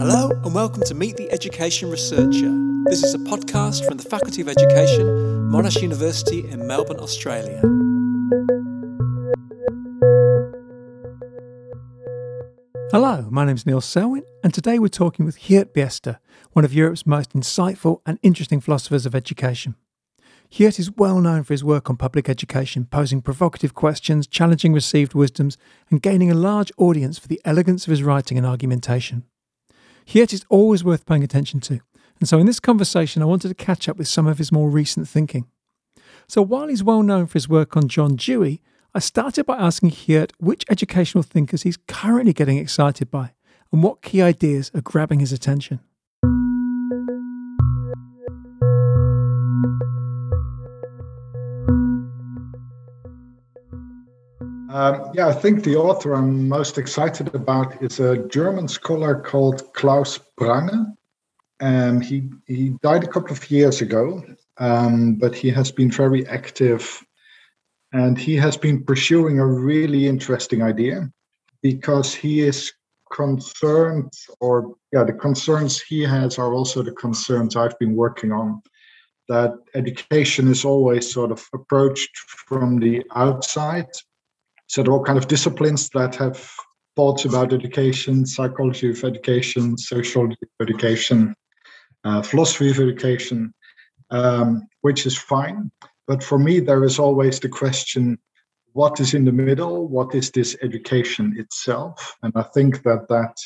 Hello, and welcome to Meet the Education Researcher. This is a podcast from the Faculty of Education, Monash University in Melbourne, Australia. Hello, my name is Neil Selwyn, and today we're talking with Gert Biesta, one of Europe's most insightful and interesting philosophers of education. Gert is well known for his work on public education, posing provocative questions, challenging received wisdoms, and gaining a large audience for the elegance of his writing and argumentation. Gert is always worth paying attention to, and so in this conversation I wanted to catch up with some of his more recent thinking. So while he's well known for his work on John Dewey, I started by asking Gert which educational thinkers he's currently getting excited by and what key ideas are grabbing his attention. Um, yeah, I think the author I'm most excited about is a German scholar called Klaus Prange. Um, he he died a couple of years ago, um, but he has been very active, and he has been pursuing a really interesting idea because he is concerned, or yeah, the concerns he has are also the concerns I've been working on. That education is always sort of approached from the outside so there are all kind of disciplines that have thoughts about education, psychology of education, of education, uh, philosophy of education, um, which is fine. But for me, there is always the question what is in the middle? What is this education itself? And I think that that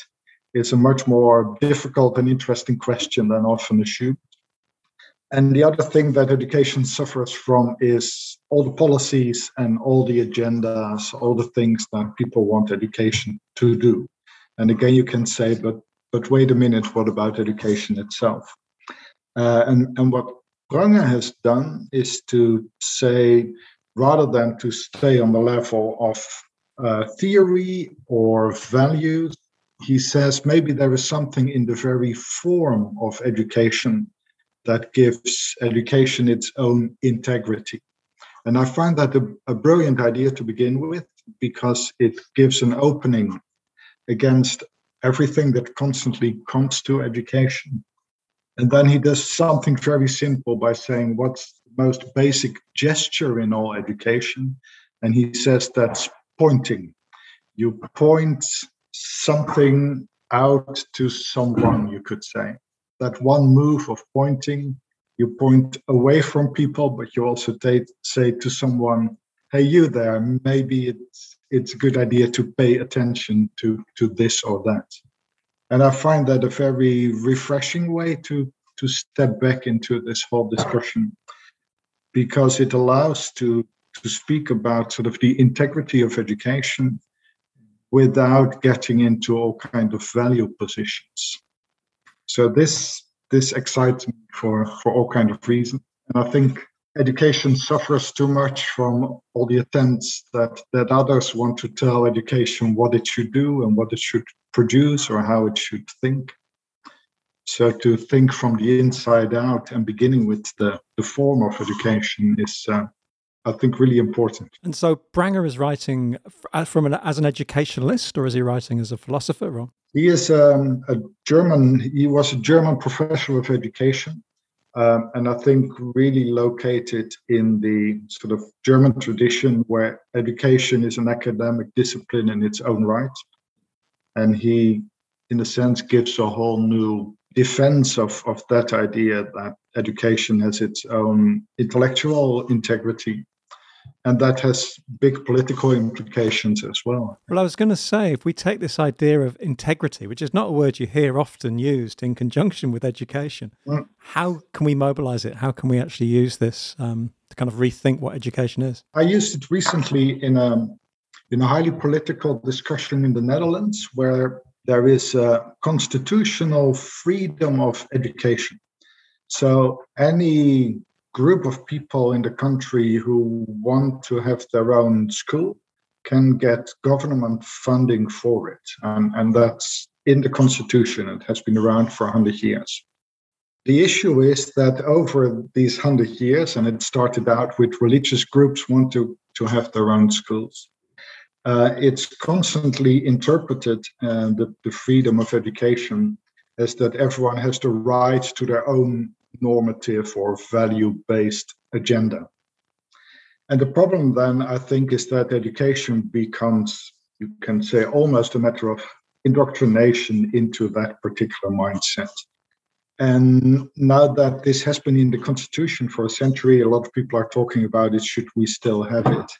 is a much more difficult and interesting question than often assumed. And the other thing that education suffers from is all the policies and all the agendas, all the things that people want education to do. And again, you can say, but but wait a minute, what about education itself? Uh, and and what Prange has done is to say, rather than to stay on the level of uh, theory or values, he says maybe there is something in the very form of education that gives education its own integrity. And I find that a, a, brilliant idea to begin with because it gives an opening against everything that constantly comes to education. And then he does something very simple by saying, What's the most basic gesture in all education? And he says that's pointing. You point something out to someone, you could say that one move of pointing, you point away from people, but you also t- say to someone, "Hey, you there? Maybe it's it's a good idea to pay attention to to this or that." And I find that a very refreshing way to to step back into this whole discussion because it allows to to speak about sort of the integrity of education without getting into all kind of value positions so this this excites me for for all kind of reasons, and I think education suffers too much from all the attempts that that others want to tell education what it should do and what it should produce or how it should think. So to think from the inside out and beginning with the the form of education is. Uh, I think really important. And so Prange is writing uh, from an, as an educationalist, or is he writing as a philosopher? Or? He is um, a German. He was a German professor of education, um, and I think really located in the sort of German tradition where education is an academic discipline in its own right, and he, in a sense, gives a whole new defense of of that idea that education has its own intellectual integrity and that has big political implications as well. Well, I was going to say, if we take this idea of integrity, which is not a word you hear often used in conjunction with education, mm. how can we mobilize it? How can we actually use this um, to kind of rethink what education is? I used it recently in a in a highly political discussion in the Netherlands, where there is a constitutional freedom of education. So any group of people in the country who want to have their own school can get government funding for it. And, and that's in the constitution. It has been around for 100 years. The issue is that over these 100 years, and it started out with religious groups want to, to have their own schools. uh, it's constantly interpreted uh, the, the freedom of education as that everyone has the right to their own normative or value based agenda. And the problem then, I think, is that education becomes, you can say, almost a matter of indoctrination into that particular mindset. And now that this has been in the constitution for a century, a lot of people are talking about it. Should we still have it?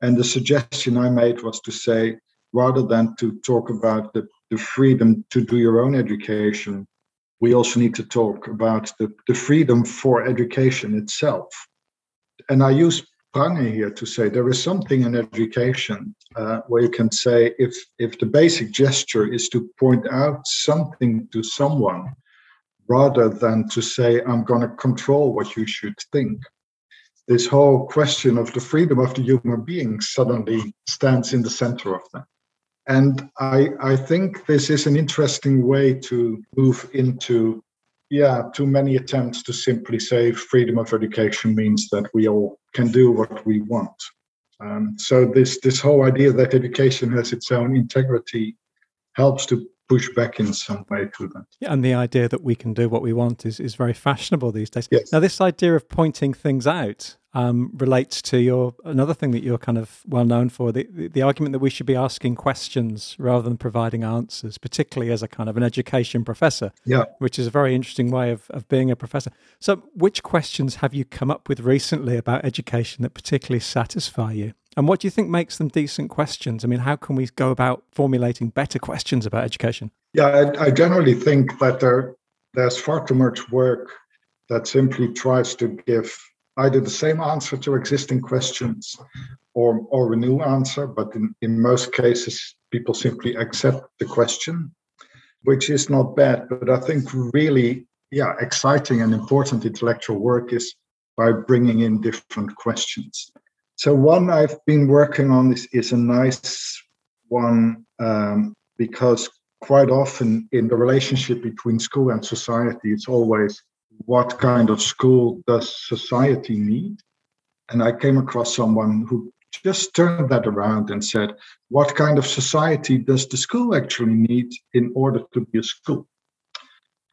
And the suggestion I made was to say, rather than to talk about the, the freedom to do your own education, we also need to talk about the, the freedom for education itself. And I use Prange here to say there is something in education uh, where you can say if if the basic gesture is to point out something to someone rather than to say i'm going to control what you should think this whole question of the freedom of the human being suddenly stands in the center of that and i i think this is an interesting way to move into yeah, too many attempts to simply say freedom of education means that we all can do what we want. Um, so this this whole idea that education has its own integrity helps to push back in some way to that. Yeah, and the idea that we can do what we want is, is very fashionable these days. Yes. Now, this idea of pointing things out um, relates to your another thing that you're kind of well known for the, the, the argument that we should be asking questions rather than providing answers, particularly as a kind of an education professor. Yeah, which is a very interesting way of, of being a professor. So, which questions have you come up with recently about education that particularly satisfy you? And what do you think makes them decent questions? I mean, how can we go about formulating better questions about education? Yeah, I, I generally think that there, there's far too much work that simply tries to give either the same answer to existing questions or, or a new answer, but in, in most cases, people simply accept the question, which is not bad. But I think really, yeah, exciting and important intellectual work is by bringing in different questions. So one I've been working on is, is a nice one um, because quite often in the relationship between school and society, it's always what kind of school does society need? And I came across someone who just turned that around and said, what kind of society does the school actually need in order to be a school?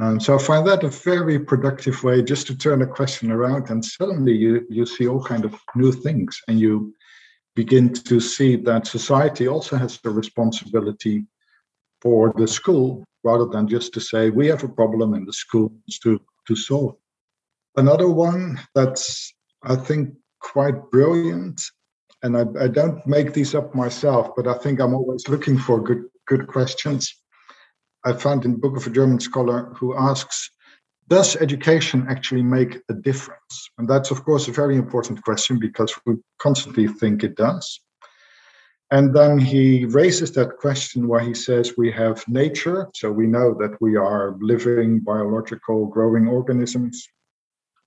Um, so I find that a very productive way just to turn a question around, and suddenly you you see all kind of new things, and you begin to see that society also has a responsibility for the school, rather than just to say we have a problem and the school is to to solve. Another one that's I think quite brilliant, and I, I don't make these up myself, but I think I'm always looking for good good questions I found in the book of a German scholar who asks, does education actually make a difference? And that's, of course, a very important question because we constantly think it does. And then he raises that question where he says we have nature, so we know that we are living, biological, growing organisms.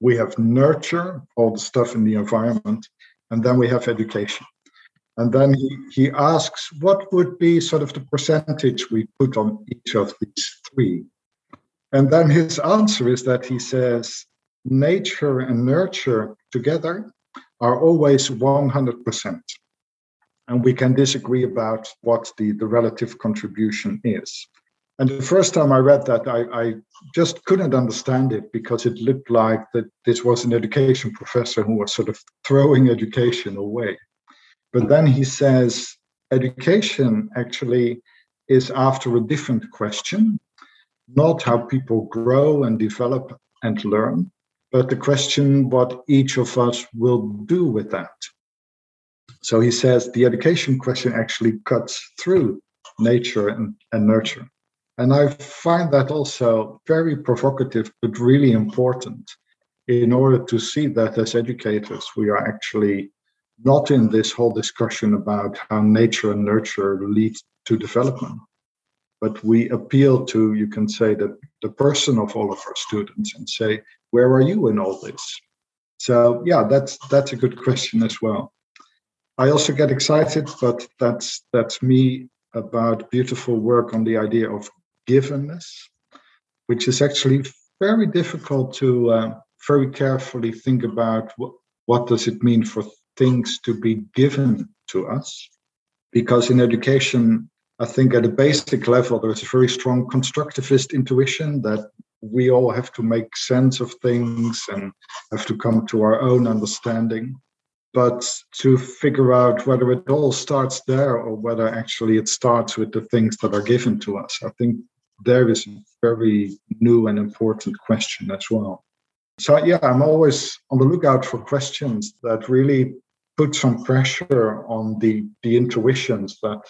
We have nurture, all the stuff in the environment, and then we have education. And then he, he asks what would be sort of the percentage we put on each of these three. And then his answer is that he says nature and nurture together are always 100%. And we can disagree about what the, the relative contribution is. And the first time I read that, I, I, just couldn't understand it because it looked like that this was an education professor who was sort of throwing education away. But then he says education actually is after a different question, not how people grow and develop and learn, but the question what each of us will do with that. So he says the education question actually cuts through nature and, and nurture. And I find that also very provocative, but really important in order to see that as educators, we are actually not in this whole discussion about how nature and nurture lead to development, but we appeal to, you can say, that the person of all of our students and say, where are you in all this? So yeah, that's that's a good question as well. I also get excited, but that's that's me about beautiful work on the idea of givenness, which is actually very difficult to uh, very carefully think about what, what does it mean for things to be given to us because in education, I think at a basic level, there's a very strong constructivist intuition that we all have to make sense of things and have to come to our own understanding. But to figure out whether it all starts there or whether actually it starts with the things that are given to us, I think there is a very new and important question as well. So, yeah, I'm always on the lookout for questions that really put some pressure on the, the intuitions that,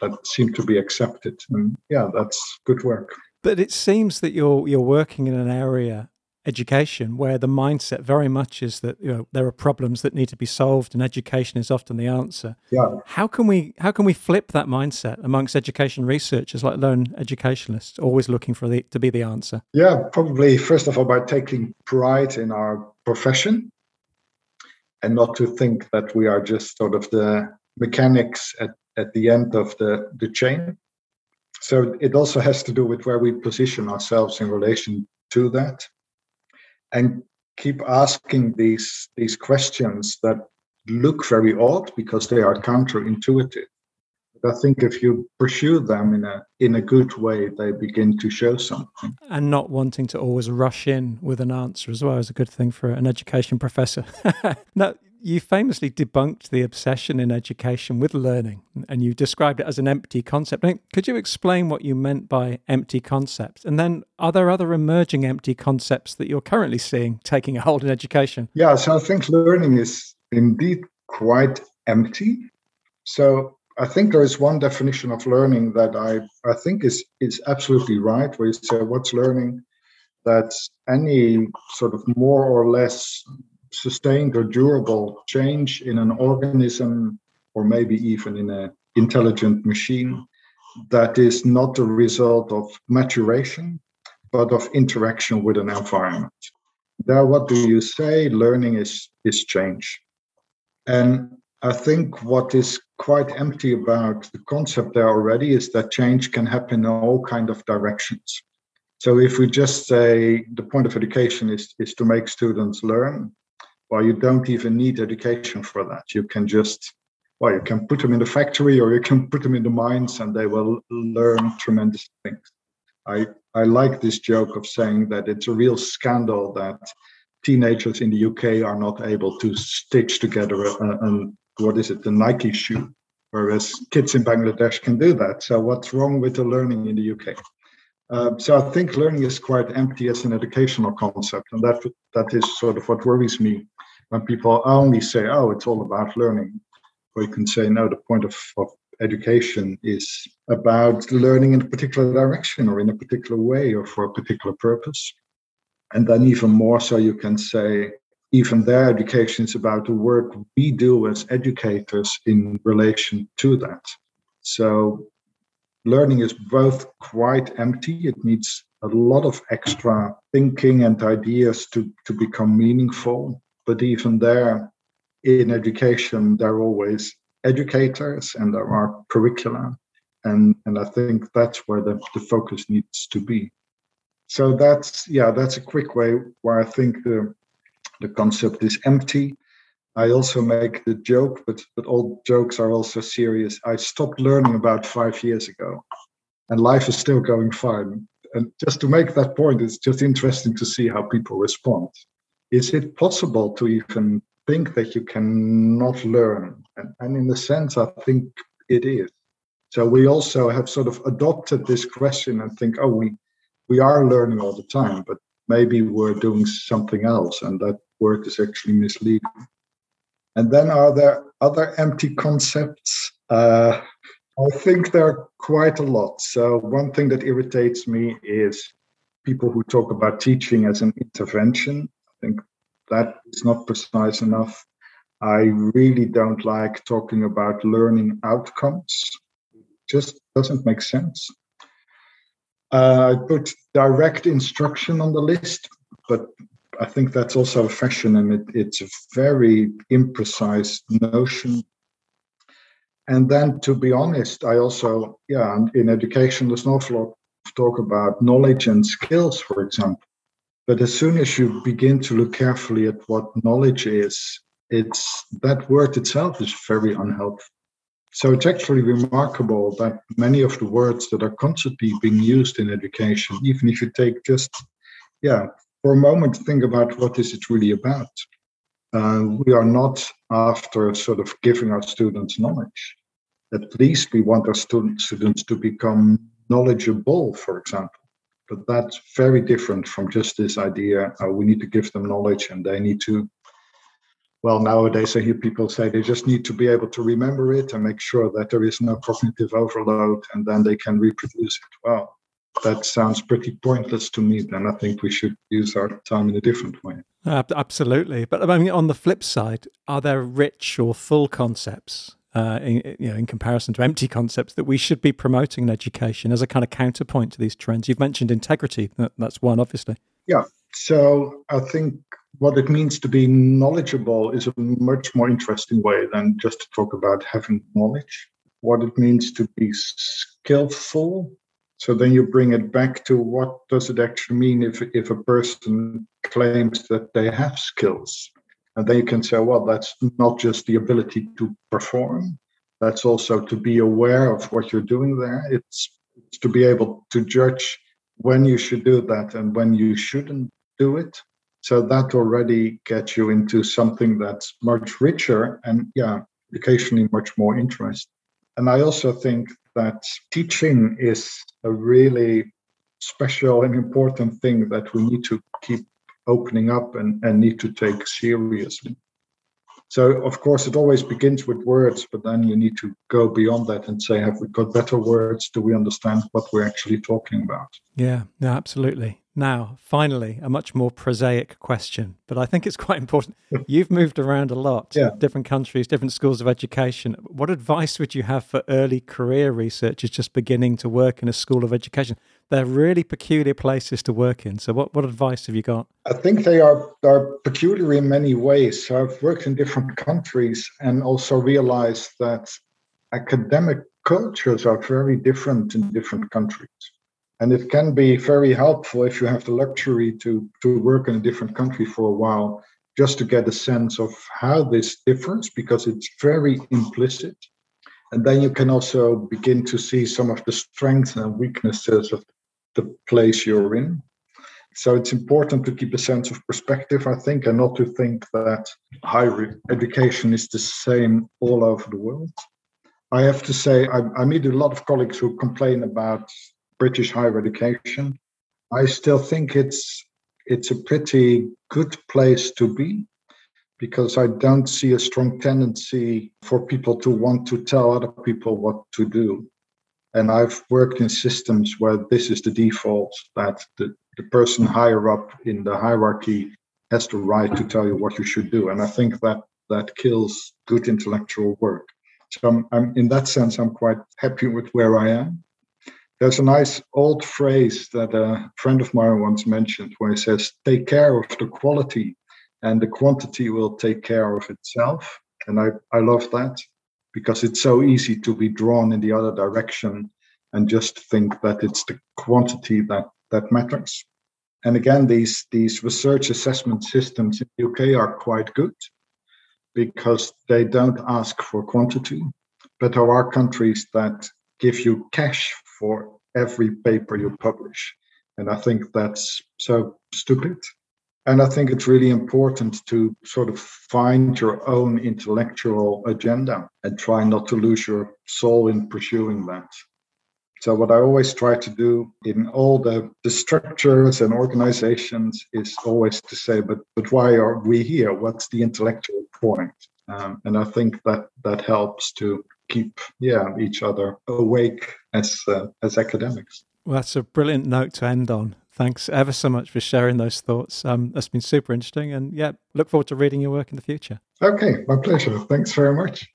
that seem to be accepted. And yeah, that's good work. But it seems that you're you're working in an area education where the mindset very much is that you know there are problems that need to be solved and education is often the answer. Yeah. How can we how can we flip that mindset amongst education researchers like learn educationalists always looking for the to be the answer? Yeah, probably first of all by taking pride in our profession and not to think that we are just sort of the mechanics at, at the end of the, the chain. So it also has to do with where we position ourselves in relation to that, and keep asking these these questions that look very odd because they are counterintuitive. I think if you pursue them in a in a good way, they begin to show something. And not wanting to always rush in with an answer as well is a good thing for an education professor. now, you famously debunked the obsession in education with learning and you described it as an empty concept. could you explain what you meant by empty concepts? And then are there other emerging empty concepts that you're currently seeing taking a hold in education? Yeah, so I think learning is indeed quite empty. So I think there is one definition of learning that I, I think is, is absolutely right, where you say what's learning? That's any sort of more or less sustained or durable change in an organism or maybe even in an intelligent machine that is not a result of maturation but of interaction with an environment. There what do you say? Learning is is change. And i think what is quite empty about the concept there already is that change can happen in all kind of directions so if we just say the point of education is, is to make students learn well, you don't even need education for that. You can just, well, you can put them in the factory or you can put them in the mines and they will learn tremendous things. I, I like this joke of saying that it's a real scandal that teenagers in the UK are not able to stitch together a, what is it, the Nike shoe, whereas kids in Bangladesh can do that. So what's wrong with the learning in the UK? Uh, so I think learning is quite empty as an educational concept, and that that is sort of what worries me when people only say, oh, it's all about learning, or you can say, no, the point of, of education is about learning in a particular direction or in a particular way or for a particular purpose. And then, even more so, you can say, even their education is about the work we do as educators in relation to that. So, learning is both quite empty, it needs a lot of extra thinking and ideas to, to become meaningful but even there in education there are always educators and there are curricula and and i think that's where the, the focus needs to be so that's yeah that's a quick way where i think the the concept is empty i also make the joke but but all jokes are also serious i stopped learning about five years ago and life is still going fine and just to make that point it's just interesting to see how people respond is it possible to even think that you cannot learn? And, and in a sense, I think it is. So we also have sort of adopted this question and think, oh, we we are learning all the time, but maybe we're doing something else, and that word is actually misleading. And then are there other empty concepts? Uh, I think there are quite a lot. So one thing that irritates me is people who talk about teaching as an intervention I think that is not precise enough. I really don't like talking about learning outcomes. It just doesn't make sense. Uh, I put direct instruction on the list, but I think that's also a fashion and it, it's a very imprecise notion. And then, to be honest, I also, yeah, in education, there's an awful lot of talk about knowledge and skills, for example. But as soon as you begin to look carefully at what knowledge is, it's that word itself is very unhelpful. So it's actually remarkable that many of the words that are constantly being used in education, even if you take just, yeah, for a moment, think about what is it really about. Uh, we are not after sort of giving our students knowledge. At least we want our student, students to become knowledgeable, for example. But that's very different from just this idea uh, we need to give them knowledge and they need to well, nowadays I hear people say they just need to be able to remember it and make sure that there is no cognitive overload and then they can reproduce it. Well, that sounds pretty pointless to me. Then I think we should use our time in a different way. absolutely. But I mean, on the flip side, are there rich or full concepts uh, in, you know, in comparison to empty concepts that we should be promoting in education as a kind of counterpoint to these trends? You've mentioned integrity. That's one, obviously. Yeah. So I think what it means to be knowledgeable is a much more interesting way than just to talk about having knowledge. What it means to be skillful. So then you bring it back to what does it actually mean if, if a person claims that they have skills? And then you can say, well, that's not just the ability to perform, that's also to be aware of what you're doing there. It's, it's to be able to judge when you should do that and when you shouldn't do it so that already gets you into something that's much richer and, yeah, occasionally much more interesting. And I also think that teaching is a really special and important thing that we need to keep opening up and, and need to take seriously. So, of course, it always begins with words, but then you need to go beyond that and say, have we got better words? Do we understand what we're actually talking about? Yeah, yeah, absolutely. Now, finally, a much more prosaic question, but I think it's quite important. You've moved around a lot, yeah. different countries, different schools of education. What advice would you have for early career researchers just beginning to work in a school of education? They're really peculiar places to work in. So, what, what advice have you got? I think they are, are peculiar in many ways. So, I've worked in different countries and also realized that academic cultures are very different in different countries and it can be very helpful if you have the luxury to to work in a different country for a while just to get a sense of how this differs because it's very implicit. And then you can also begin to see some of the strengths and weaknesses of the place you're in. So it's important to keep a sense of perspective i think and not to think that higher education is the same all over the world. I have to say I, I meet a lot of colleagues who complain about British higher education. I still think it's it's a pretty good place to be because I don't see a strong tendency for people to want to tell other people what to do. And I've worked in systems where this is the default that the, the person higher up in the hierarchy has the right to tell you what you should do. And I think that that kills good intellectual work. So I'm, I'm in that sense, I'm quite happy with where I am. There's a nice old phrase that a friend of mine once mentioned where he says, Take care of the quality, and the quantity will take care of itself. And I, I love that because it's so easy to be drawn in the other direction and just think that it's the quantity that, that matters. And again, these, these research assessment systems in the UK are quite good because they don't ask for quantity. But there are countries that give you cash for every paper you publish. And I think that's so stupid. And I think it's really important to sort of find your own intellectual agenda and try not to lose your soul in pursuing that. So, what I always try to do in all the, the structures and organizations is always to say, but, but why are we here? What's the intellectual point? Um, and I think that that helps to keep yeah each other awake as uh, as academics. Well, that's a brilliant note to end on. Thanks ever so much for sharing those thoughts. Um, that's been super interesting, and yeah, look forward to reading your work in the future. Okay, my pleasure. Thanks very much.